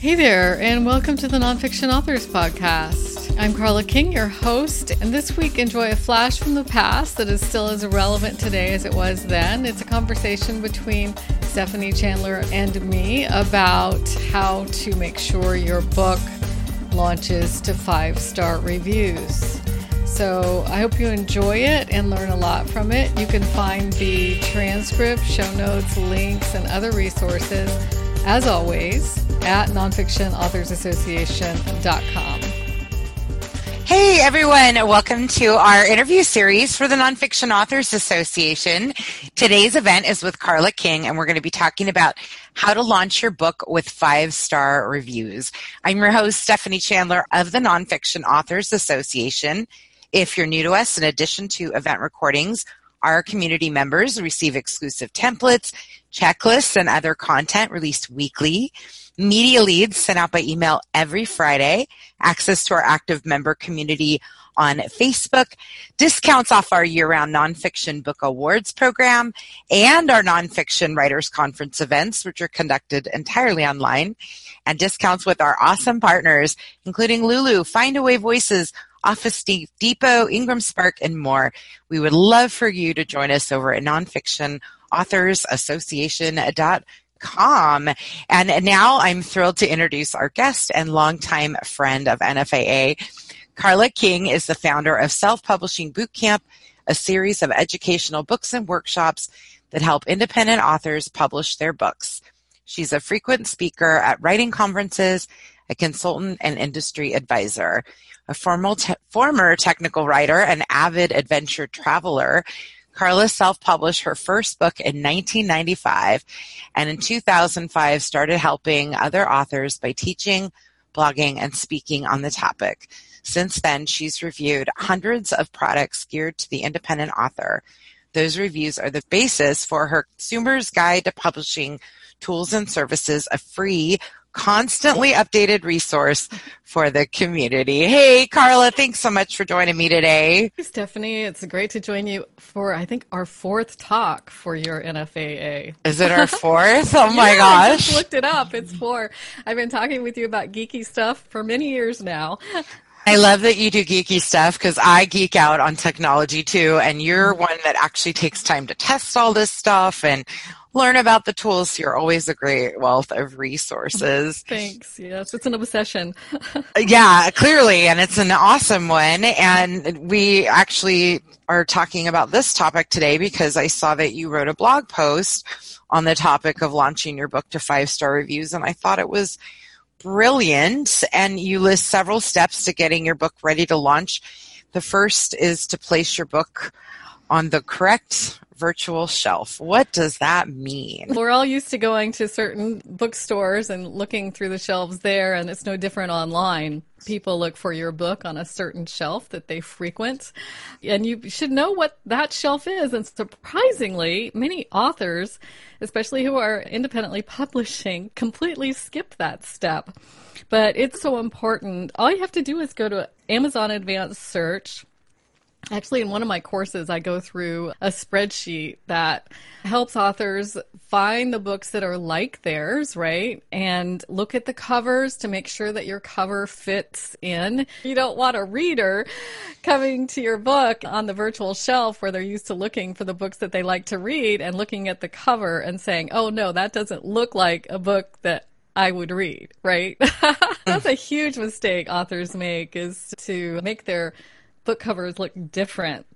Hey there, and welcome to the Nonfiction Authors Podcast. I'm Carla King, your host, and this week enjoy a flash from the past that is still as relevant today as it was then. It's a conversation between Stephanie Chandler and me about how to make sure your book launches to five star reviews. So I hope you enjoy it and learn a lot from it. You can find the transcript, show notes, links, and other resources, as always, at nonfictionauthorsassociation.com. Hey everyone, welcome to our interview series for the Nonfiction Authors Association. Today's event is with Carla King and we're going to be talking about how to launch your book with five star reviews. I'm your host, Stephanie Chandler of the Nonfiction Authors Association. If you're new to us, in addition to event recordings, our community members receive exclusive templates, checklists, and other content released weekly. Media leads sent out by email every Friday, access to our active member community on Facebook, discounts off our year round nonfiction book awards program, and our nonfiction writers conference events, which are conducted entirely online, and discounts with our awesome partners, including Lulu, Find Findaway Voices, Office Depot, Ingram Spark, and more. We would love for you to join us over at nonfictionauthorsassociation.com com. And now I'm thrilled to introduce our guest and longtime friend of NFAA. Carla King is the founder of Self Publishing Bootcamp, a series of educational books and workshops that help independent authors publish their books. She's a frequent speaker at writing conferences, a consultant and industry advisor, a te- former technical writer, and avid adventure traveler. Carla self-published her first book in 1995 and in 2005 started helping other authors by teaching, blogging, and speaking on the topic. Since then, she's reviewed hundreds of products geared to the independent author. Those reviews are the basis for her Consumer's Guide to Publishing Tools and Services, a free constantly updated resource for the community. Hey, Carla, thanks so much for joining me today. Hey, Stephanie. It's great to join you for, I think, our fourth talk for your NFAA. Is it our fourth? Oh my yeah, gosh. I just looked it up. It's four. I've been talking with you about geeky stuff for many years now. I love that you do geeky stuff because I geek out on technology too, and you're mm-hmm. one that actually takes time to test all this stuff and learn about the tools. You're always a great wealth of resources. Thanks. Yes, it's an obsession. Uh, yeah, clearly, and it's an awesome one. And we actually are talking about this topic today because I saw that you wrote a blog post on the topic of launching your book to five star reviews, and I thought it was brilliant. And you list several steps to getting your book ready to launch. The first is to place your book on the correct virtual shelf. What does that mean? We're all used to going to certain bookstores and looking through the shelves there, and it's no different online. People look for your book on a certain shelf that they frequent, and you should know what that shelf is. And surprisingly, many authors, especially who are independently publishing, completely skip that step. But it's so important. All you have to do is go to Amazon Advanced Search Actually, in one of my courses, I go through a spreadsheet that helps authors find the books that are like theirs, right? And look at the covers to make sure that your cover fits in. You don't want a reader coming to your book on the virtual shelf where they're used to looking for the books that they like to read and looking at the cover and saying, oh no, that doesn't look like a book that I would read, right? That's a huge mistake authors make is to make their book covers look different.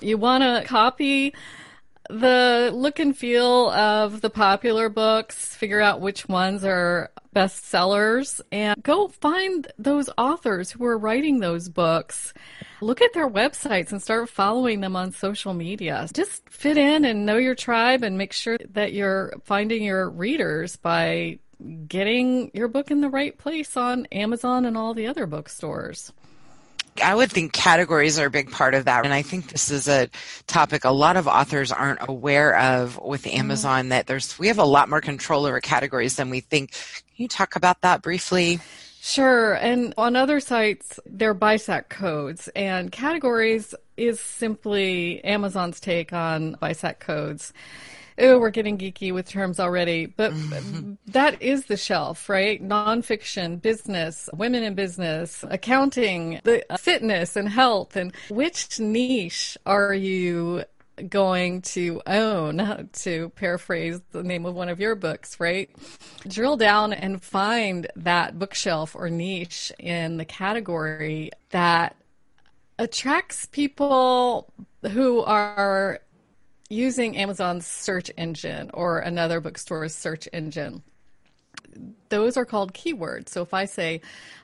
You want to copy the look and feel of the popular books, figure out which ones are bestsellers, and go find those authors who are writing those books. Look at their websites and start following them on social media. Just fit in and know your tribe and make sure that you're finding your readers by getting your book in the right place on Amazon and all the other bookstores. I would think categories are a big part of that. And I think this is a topic a lot of authors aren't aware of with mm-hmm. Amazon that there's, we have a lot more control over categories than we think. Can you talk about that briefly? Sure. And on other sites, they're BISAC codes and categories is simply Amazon's take on BISAC codes. Oh, we're getting geeky with terms already, but that is the shelf, right? Nonfiction, business, women in business, accounting, the uh, fitness and health, and which niche are you going to own, to paraphrase the name of one of your books, right? Drill down and find that bookshelf or niche in the category that attracts people who are using Amazon's search engine or another bookstore's search engine. Those are called keywords. So if I say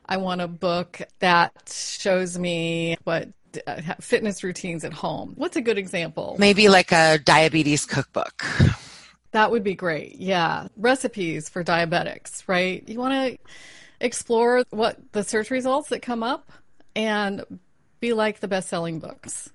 I want a book that shows me what uh, fitness routines at home. What's a good example? Maybe like a diabetes cookbook. That would be great. Yeah. Recipes for diabetics, right? You want to explore what the search results that come up and be like the best selling books.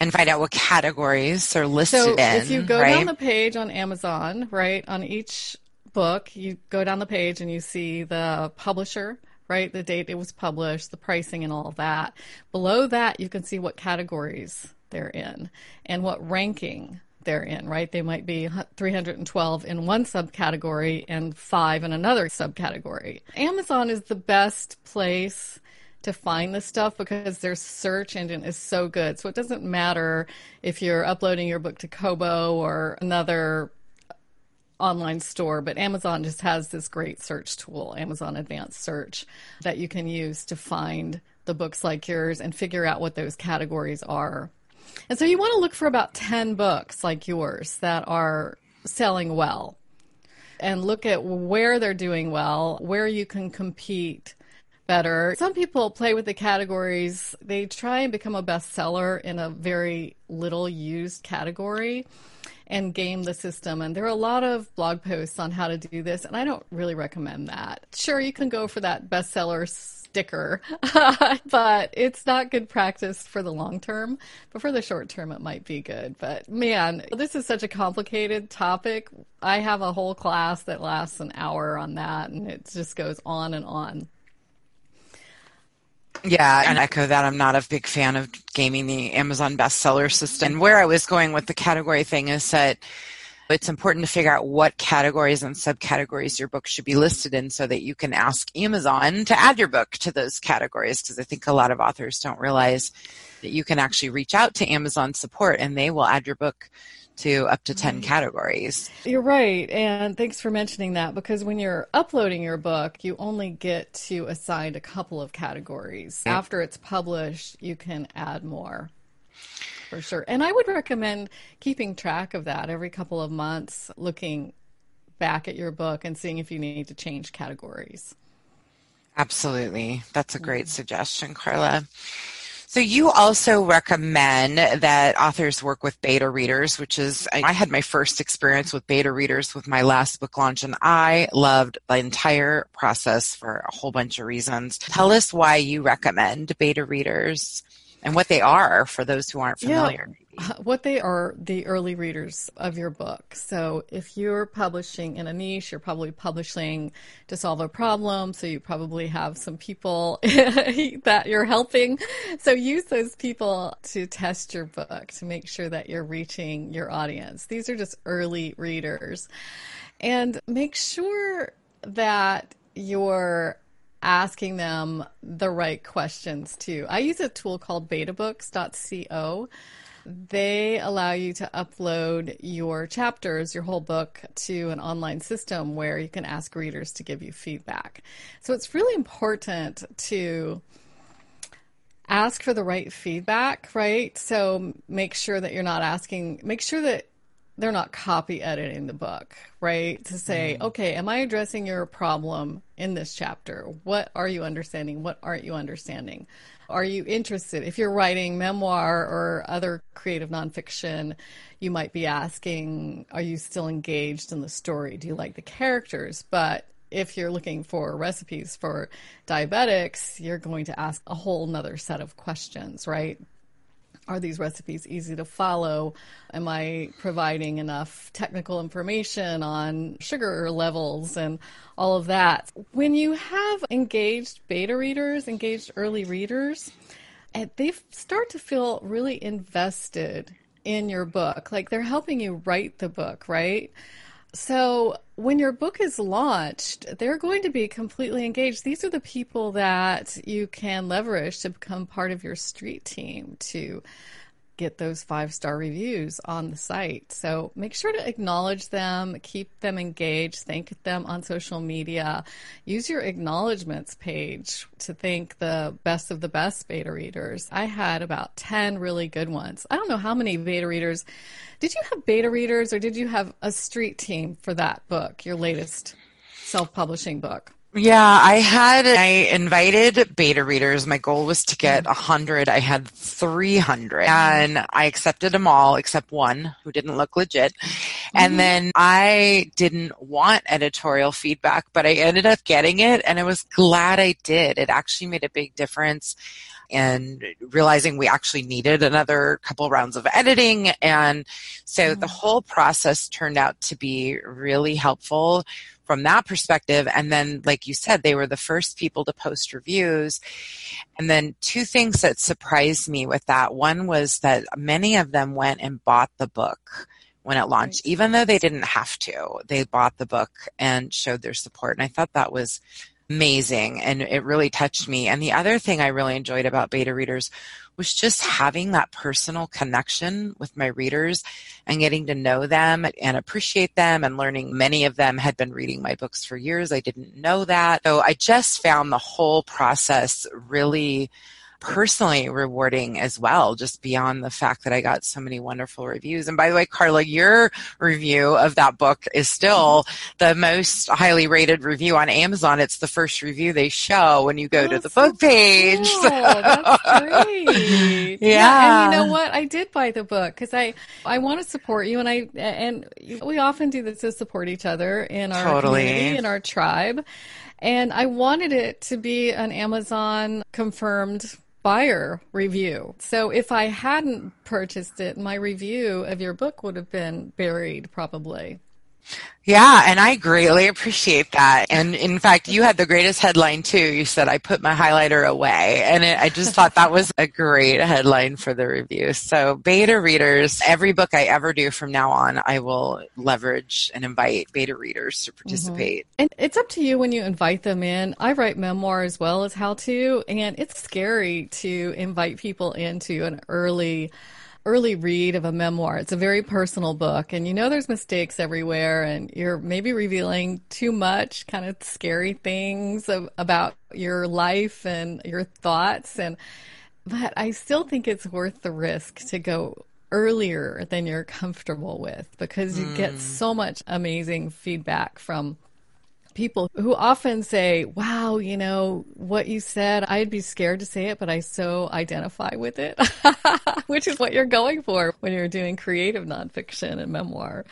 And find out what categories are listed so in. If you go right? down the page on Amazon, right, on each book, you go down the page and you see the publisher, right? The date it was published, the pricing, and all that. Below that, you can see what categories they're in and what ranking they're in, right? They might be 312 in one subcategory and five in another subcategory. Amazon is the best place to find this stuff because their search engine is so good. So it doesn't matter if you're uploading your book to Kobo or another online store, but Amazon just has this great search tool, Amazon Advanced Search, that you can use to find the books like yours and figure out what those categories are. And so you want to look for about 10 books like yours that are selling well and look at where they're doing well, where you can compete better. Some people play with the categories. They try and become a bestseller in a very little used category and game the system. And there are a lot of blog posts on how to do this, and I don't really recommend that. Sure, you can go for that bestseller sticker, but it's not good practice for the long term. But for the short term, it might be good. But man, this is such a complicated topic. I have a whole class that lasts an hour on that, and it just goes on and on. Yeah, and echo that. I'm not a big fan of gaming the Amazon bestseller system. Where I was going with the category thing is that it's important to figure out what categories and subcategories your book should be listed in so that you can ask Amazon to add your book to those categories because I think a lot of authors don't realize that you can actually reach out to Amazon support and they will add your book to up to 10 mm. categories. You're right. And thanks for mentioning that because when you're uploading your book, you only get to assign a couple of categories. After it's published, you can add more. For sure. And I would recommend keeping track of that every couple of months, looking back at your book and seeing if you need to change categories. Absolutely. That's a great mm. suggestion, Carla. So you also recommend that authors work with beta readers, which is, I had my first experience with beta readers with my last book launch and I loved the entire process for a whole bunch of reasons. Tell us why you recommend beta readers and what they are for those who aren't familiar. Yeah. What they are the early readers of your book. So if you're publishing in a niche, you're probably publishing to solve a problem. So you probably have some people that you're helping. So use those people to test your book to make sure that you're reaching your audience. These are just early readers. And make sure that you're asking them the right questions too. I use a tool called betabooks.co. They allow you to upload your chapters, your whole book, to an online system where you can ask readers to give you feedback. So it's really important to ask for the right feedback, right? So make sure that you're not asking, make sure that they're not copy editing the book, right? To say, mm. okay, am I addressing your problem in this chapter? What are you understanding? What aren't you understanding? Are you interested? If you're writing memoir or other creative nonfiction, you might be asking, are you still engaged in the story? Do you like the characters? But if you're looking for recipes for diabetics, you're going to ask a whole nother set of questions, right? Are these recipes easy to follow? Am I providing enough technical information on sugar levels and all of that? When you have engaged beta readers, engaged early readers, eh, they start to feel really invested in your book. Like they're helping you write the book, right? So when your book is launched, they're going to be completely engaged. These are the people that you can leverage to become part of your street team to get those five star reviews on the site. So make sure to acknowledge them, keep them engaged, thank them on social media. Use your acknowledgments page to thank the best of the best beta readers. I had about 10 really good ones. I don't know how many beta readers. Did you have beta readers or did you have a street team for that book, your latest self publishing book? Yeah, I had, I invited beta readers. My goal was to get 100. I had 300 and I accepted them all except one who didn't look legit. And mm-hmm. then I didn't want editorial feedback, but I ended up getting it and I was glad I did. It actually made a big difference and realizing we actually needed another couple rounds of editing. And so the mm. whole process turned out to be really helpful from that perspective. And then, like you said, they were the first people to post reviews. And then two things that surprised me with that. One was that many of them went and bought the book when it launched, even though they didn't have to. They bought the book and showed their support. And I thought that was amazing and it really touched me. And the other thing I really enjoyed about beta readers was just having that personal connection with my readers and getting to know them and appreciate them and learning many of them had been reading my books for years. I didn't know that. So I just found the whole process really personally rewarding as well, just beyond the fact that I got so many wonderful reviews. And by the way, Carla, your review of that book is still mm-hmm. the most highly rated review on Amazon. It's the first review they show when you go to the book page. Cool. So. That's great. yeah. yeah. And you know what? I did buy the book because I, I want to support you and I, and we often do this to support each other in our totally. community, in our tribe. And I wanted it to be an Amazon confirmed buyer review. So if I hadn't purchased it, my review of your book would have been buried probably. Yeah, and I greatly appreciate that. And in fact, you had the greatest headline too. You said, I put my highlighter away. And it, I just thought that was a great headline for the review. So, beta readers, every book I ever do from now on, I will leverage and invite beta readers to participate. Mm-hmm. And it's up to you when you invite them in. I write memoir as well as how to, and it's scary to invite people into an early early read of a memoir. It's a very personal book, and you know there's mistakes everywhere, and you're maybe revealing too much kind of scary things of, about your life and your thoughts. And but I still think it's worth the risk to go earlier than you're comfortable with because you mm. get so much amazing feedback from people who often say, wow, you know, what you said, I'd be scared to say it, but I so identify with it, which is what you're going for when you're doing creative nonfiction and memoir.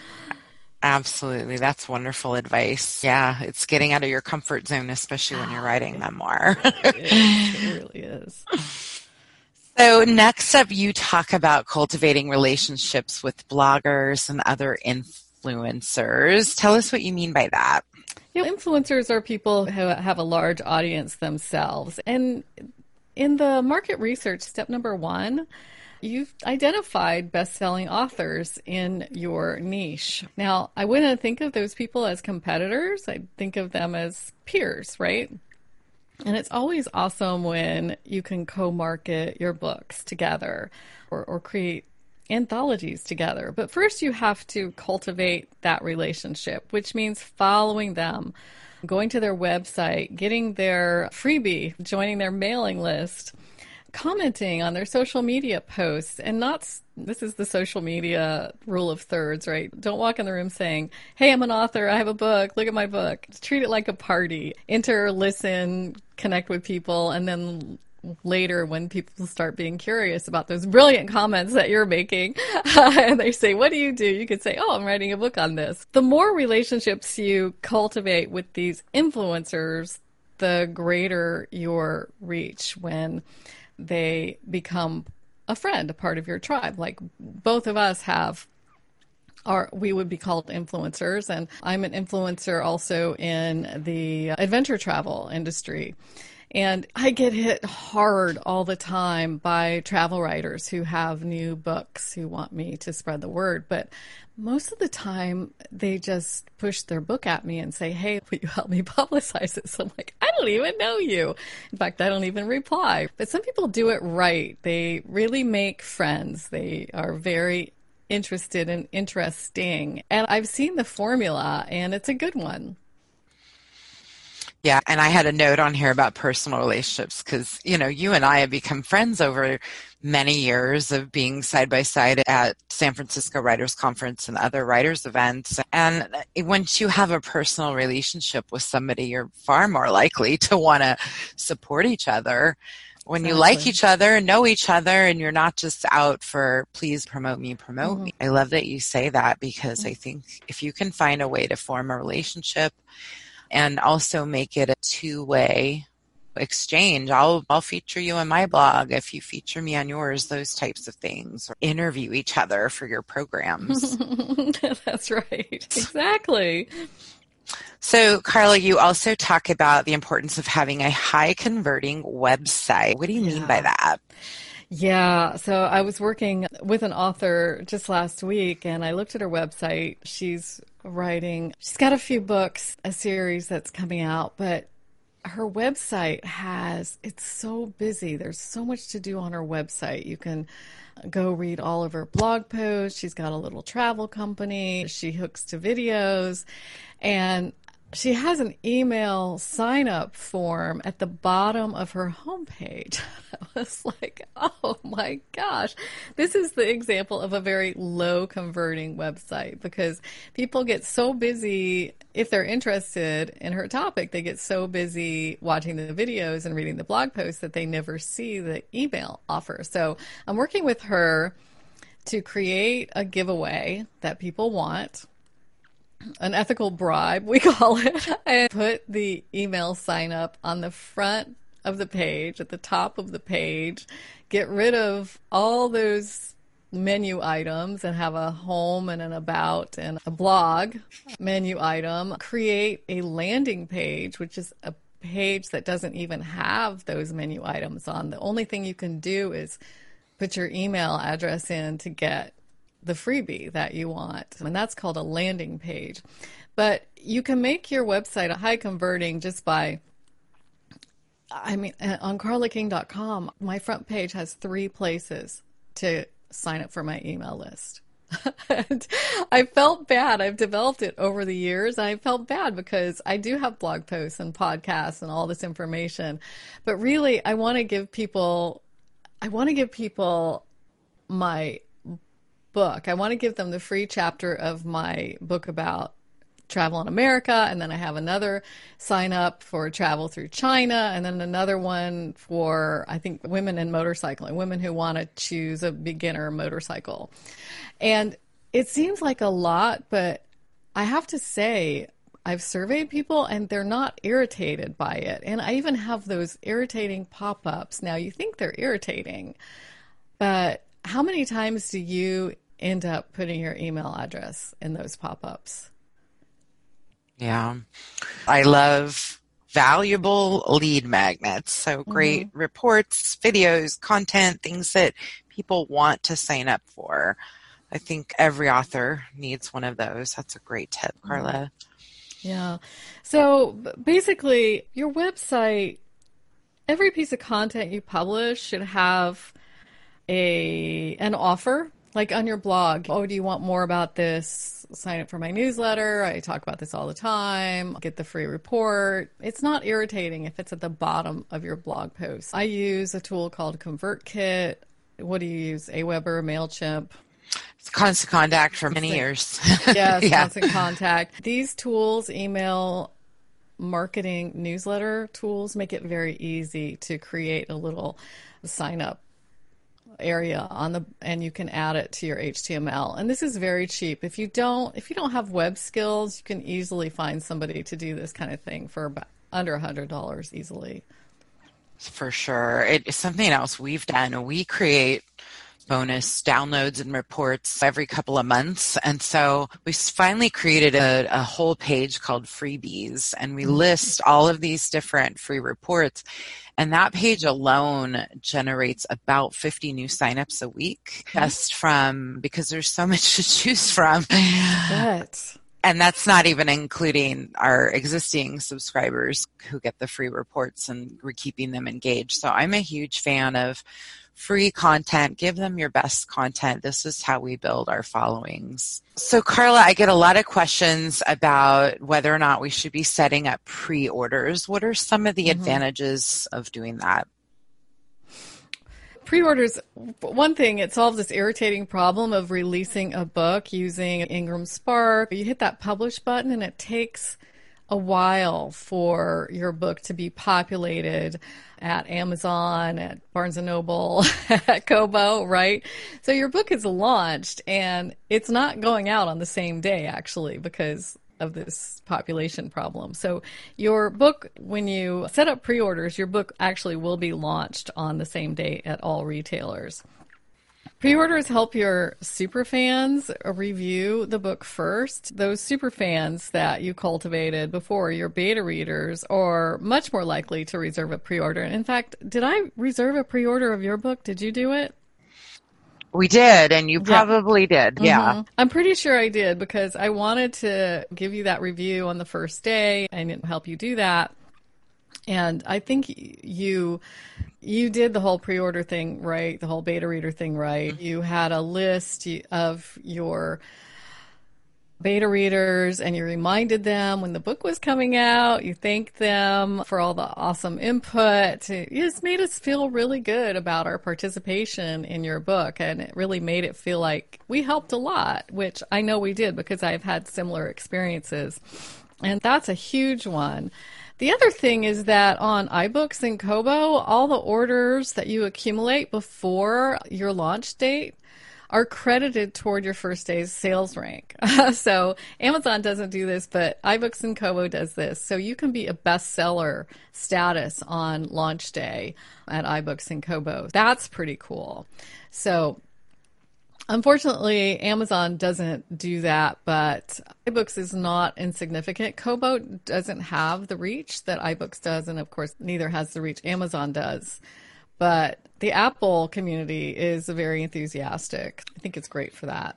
Absolutely. That's wonderful advice. Yeah, it's getting out of your comfort zone, especially when you're writing memoir. it, it really is. So, next up, you talk about cultivating relationships with bloggers and other influencers. Tell us what you mean by that. You know, influencers are people who have a large audience themselves. And in the market research, step number one, you've identified best selling authors in your niche. Now, I wouldn't think of those people as competitors, I'd think of them as peers, right? And it's always awesome when you can co market your books together or, or create anthologies together. But first, you have to cultivate that relationship, which means following them, going to their website, getting their freebie, joining their mailing list, commenting on their social media posts, and not this is the social media rule of thirds, right? Don't walk in the room saying, Hey, I'm an author. I have a book. Look at my book. Treat it like a party. Enter, listen, connect with people, and then later when people start being curious about those brilliant comments that you're making and they say what do you do? You could say oh i'm writing a book on this. The more relationships you cultivate with these influencers the greater your reach when they become a friend a part of your tribe. Like both of us have are we would be called influencers and i'm an influencer also in the adventure travel industry And I get hit hard all the time by travel writers who have new books who want me to spread the word. But most of the time, they just push their book at me and say, Hey, will you help me publicize this? I'm like, I don't even know you. In fact, I don't even reply. But some people do it right. They really make friends. They are very interested and interesting. And I've seen the formula, and it's a good one. Yeah, and I had a note on here about personal relationships because, you know, you and I have become friends over many years of being side by side at San Francisco Writers Conference and other writers events. And once you have a personal relationship with somebody, you're far more likely to want to support each other when exactly. you like each other and know each other and you're not just out for please promote me promote mm-hmm. me i love that you say that because mm-hmm. i think if you can find a way to form a relationship and also make it a two-way exchange. I'll I'll feature you on my blog if you feature me on yours, those types of things. Or interview each other for your programs. That's right. Exactly. So, Carla, you also talk about the importance of having a high converting website. What do you yeah. mean by that? Yeah, so I was working with an author just last week and I looked at her website. She's writing, she's got a few books, a series that's coming out, but her website has, it's so busy. There's so much to do on her website. You can go read all of her blog posts. She's got a little travel company. She hooks to videos. And she has an email sign up form at the bottom of her homepage. I was like, oh my gosh, this is the example of a very low converting website because people get so busy. If they're interested in her topic, they get so busy watching the videos and reading the blog posts that they never see the email offer. So I'm working with her to create a giveaway that people want an ethical bribe, we call it. I put the email sign up on the front of the page, at the top of the page, get rid of all those menu items and have a home and an about and a blog menu item, create a landing page, which is a page that doesn't even have those menu items on. The only thing you can do is put your email address in to get the freebie that you want. And that's called a landing page. But you can make your website a high converting just by I mean, uh, on carlaking.com, my front page has three places to sign up for my email list. I felt bad. I've developed it over the years. and I felt bad because I do have blog posts and podcasts and all this information. But really, I want to give people, I want to give people my book. I want to give them the free chapter of my book about travel in America, and then I have another sign up for travel through China, and then another one for I think women in motorcycling, women who want to choose a beginner motorcycle. And it seems like a lot, but I have to say I've surveyed people and they're not irritated by it. And I even have those irritating pop ups. Now, you think they're irritating, but how many times do you end up putting your email address in those pop ups. Yeah. I love valuable lead magnets. So great mm-hmm. reports, videos, content, things that people want to sign up for. I think every author needs one of those. That's a great tip, mm-hmm. Carla. Yeah. So basically, your website, every piece of content you publish should have a an offer like on your blog, oh, do you want more about this? Sign up for my newsletter. I talk about this all the time. Get the free report. It's not irritating if it's at the bottom of your blog post. I use a tool called ConvertKit. What do you use? Aweber, MailChimp? It's constant contact for many years. yes, yeah. constant contact. These tools, email marketing newsletter tools, make it very easy to create a little sign up area on the and you can add it to your HTML. And this is very cheap. If you don't if you don't have web skills, you can easily find somebody to do this kind of thing for about under a hundred dollars easily. For sure. It is something else we've done. We create bonus downloads and reports every couple of months. And so we finally created a, a whole page called freebies and we mm. list all of these different free reports. And that page alone generates about 50 new signups a week just from because there's so much to choose from. But and that's not even including our existing subscribers who get the free reports and we're keeping them engaged. So I'm a huge fan of free content. Give them your best content. This is how we build our followings. So Carla, I get a lot of questions about whether or not we should be setting up pre-orders. What are some of the mm-hmm. advantages of doing that? pre-orders one thing it solves this irritating problem of releasing a book using ingram spark you hit that publish button and it takes a while for your book to be populated at Amazon, at Barnes and Noble, at Kobo, right? So your book is launched and it's not going out on the same day actually because of this population problem. So your book, when you set up pre-orders, your book actually will be launched on the same day at all retailers. Pre-orders help your super fans review the book first. Those super fans that you cultivated before your beta readers are much more likely to reserve a pre-order. In fact, did I reserve a pre-order of your book? Did you do it? We did, and you probably yeah. did. Yeah. Mm-hmm. I'm pretty sure I did because I wanted to give you that review on the first day and help you do that. And I think you you did the whole pre-order thing right, the whole beta reader thing right. Mm-hmm. You had a list of your beta readers and you reminded them when the book was coming out. You thanked them for all the awesome input. It just made us feel really good about our participation in your book. And it really made it feel like we helped a lot, which I know we did because I've had similar experiences. And that's a huge one. The other thing is that on iBooks and Kobo, all the orders that you accumulate before your launch date are credited toward your first day's sales rank. so Amazon doesn't do this, but iBooks and Kobo does this. So you can be a bestseller status on launch day at iBooks and Kobo. That's pretty cool. So Unfortunately, Amazon doesn't do that, but iBooks is not insignificant. Kobo doesn't have the reach that iBooks does, and of course, neither has the reach Amazon does. But the Apple community is very enthusiastic. I think it's great for that.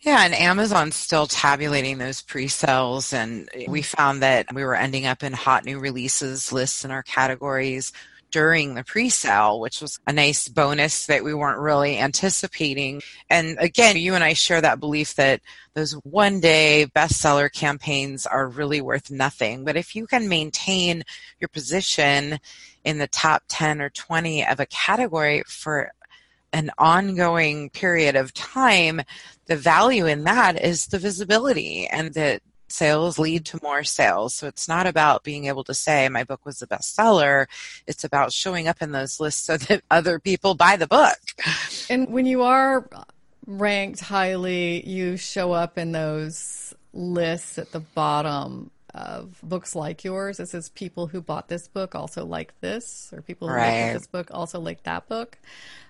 Yeah, and Amazon's still tabulating those pre-sales and we found that we were ending up in hot new releases lists in our categories during the pre-sale, which was a nice bonus that we weren't really anticipating. And again, you and I share that belief that those one day bestseller campaigns are really worth nothing. But if you can maintain your position in the top 10 or 20 of a category for an ongoing period of time, the value in that is the visibility and that sales lead to more sales. So it's not about being able to say my book was the bestseller. It's about showing up in those lists so that other people buy the book. And when you are ranked highly, you show up in those lists at the bottom of books like yours. It says people who bought this book also like this, or people who right. like this book also like that book.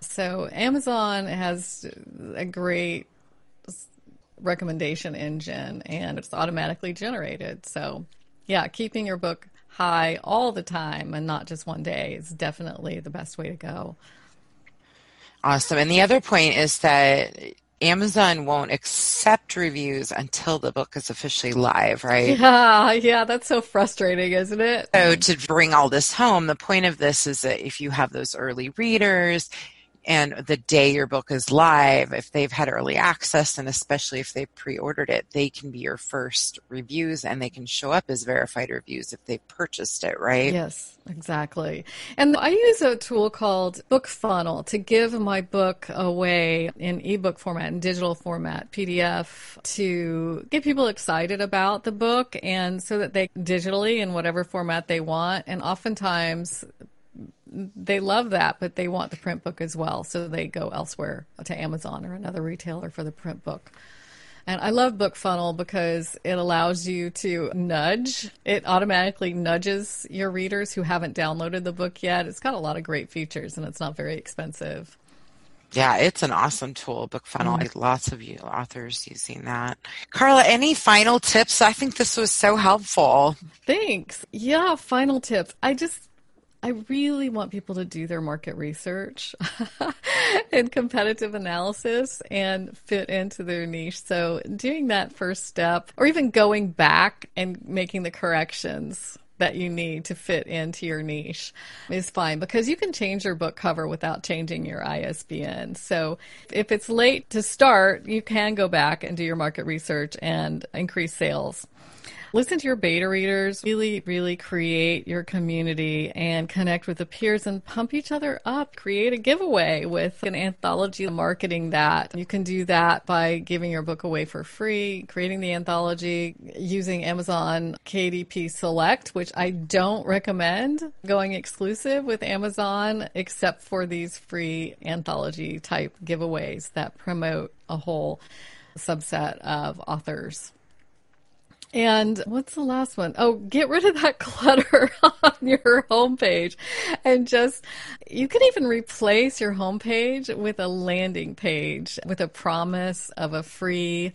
So Amazon has a great recommendation engine and it's automatically generated. So, yeah, keeping your book high all the time and not just one day is definitely the best way to go. Awesome. And the other point is that Amazon won't accept reviews until the book is officially live, right? Yeah, yeah, that's so frustrating, isn't it? So to bring all this home, the point of this is that if you have those early readers, and the day your book is live, if they've had early access and especially if they've pre-ordered it, they can be your first reviews and they can show up as verified reviews if they've purchased it, right? Yes, exactly. And I use a tool called Book Funnel to give my book away in ebook format and digital format, PDF, to get people excited about the book and so that they digitally in whatever format they want. And oftentimes they love that, but they want the print book as well. So they go elsewhere to Amazon or another retailer for the print book. And I love BookFunnel because it allows you to nudge. It automatically nudges your readers who haven't downloaded the book yet. It's got a lot of great features and it's not very expensive. Yeah, it's an awesome tool, Book Funnel. Mm-hmm. Lots of you authors using that. Carla, any final tips? I think this was so helpful. Thanks. Yeah, final tips. I just I really want people to do their market research and competitive analysis and fit into their niche. So, doing that first step, or even going back and making the corrections that you need to fit into your niche is fine because you can change your book cover without changing your ISBN. So if it's late to start, you can go back and do your market research and increase sales. Listen to your beta readers, really, really create your community and connect with the peers and pump each other up. Create a giveaway with an anthology marketing that. You can do that by giving your book away for free, creating the anthology, using Amazon KDP Select, which I don't recommend going exclusive with Amazon except for these free anthology type giveaways that promote a whole subset of authors. And what's the last one? Oh, get rid of that clutter on your homepage and just, you can even replace your homepage with a landing page with a promise of a free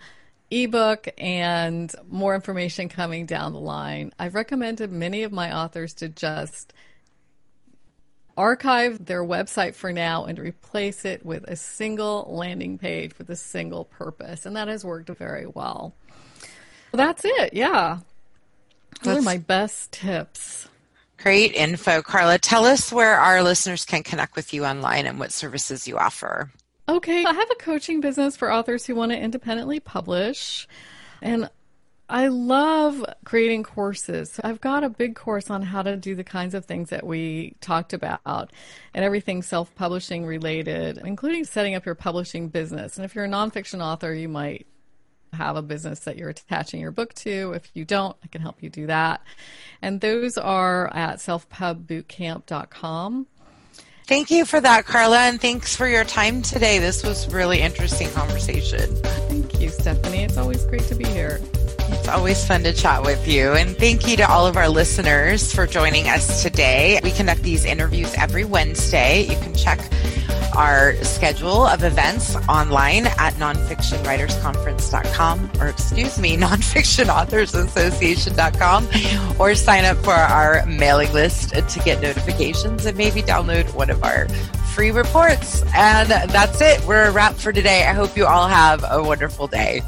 ebook and more information coming down the line. I've recommended many of my authors to just archive their website for now and replace it with a single landing page with a single purpose. And that has worked very well. Well, that's it. Yeah. Those are my best tips. Great info, Carla. Tell us where our listeners can connect with you online and what services you offer. Okay. I have a coaching business for authors who want to independently publish. And I love creating courses. I've got a big course on how to do the kinds of things that we talked about and everything self publishing related, including setting up your publishing business. And if you're a nonfiction author, you might have a business that you're attaching your book to. If you don't, I can help you do that. And those are at selfpubbootcamp.com. Thank you for that, Carla, and thanks for your time today. This was really interesting conversation. Thank you, Stephanie. It's always great to be here. It's always fun to chat with you. And thank you to all of our listeners for joining us today. We conduct these interviews every Wednesday. You can check our schedule of events online at nonfictionwritersconference.com or excuse me, nonfictionauthorsassociation.com or sign up for our mailing list to get notifications and maybe download one of our free reports. And that's it. We're a wrap for today. I hope you all have a wonderful day.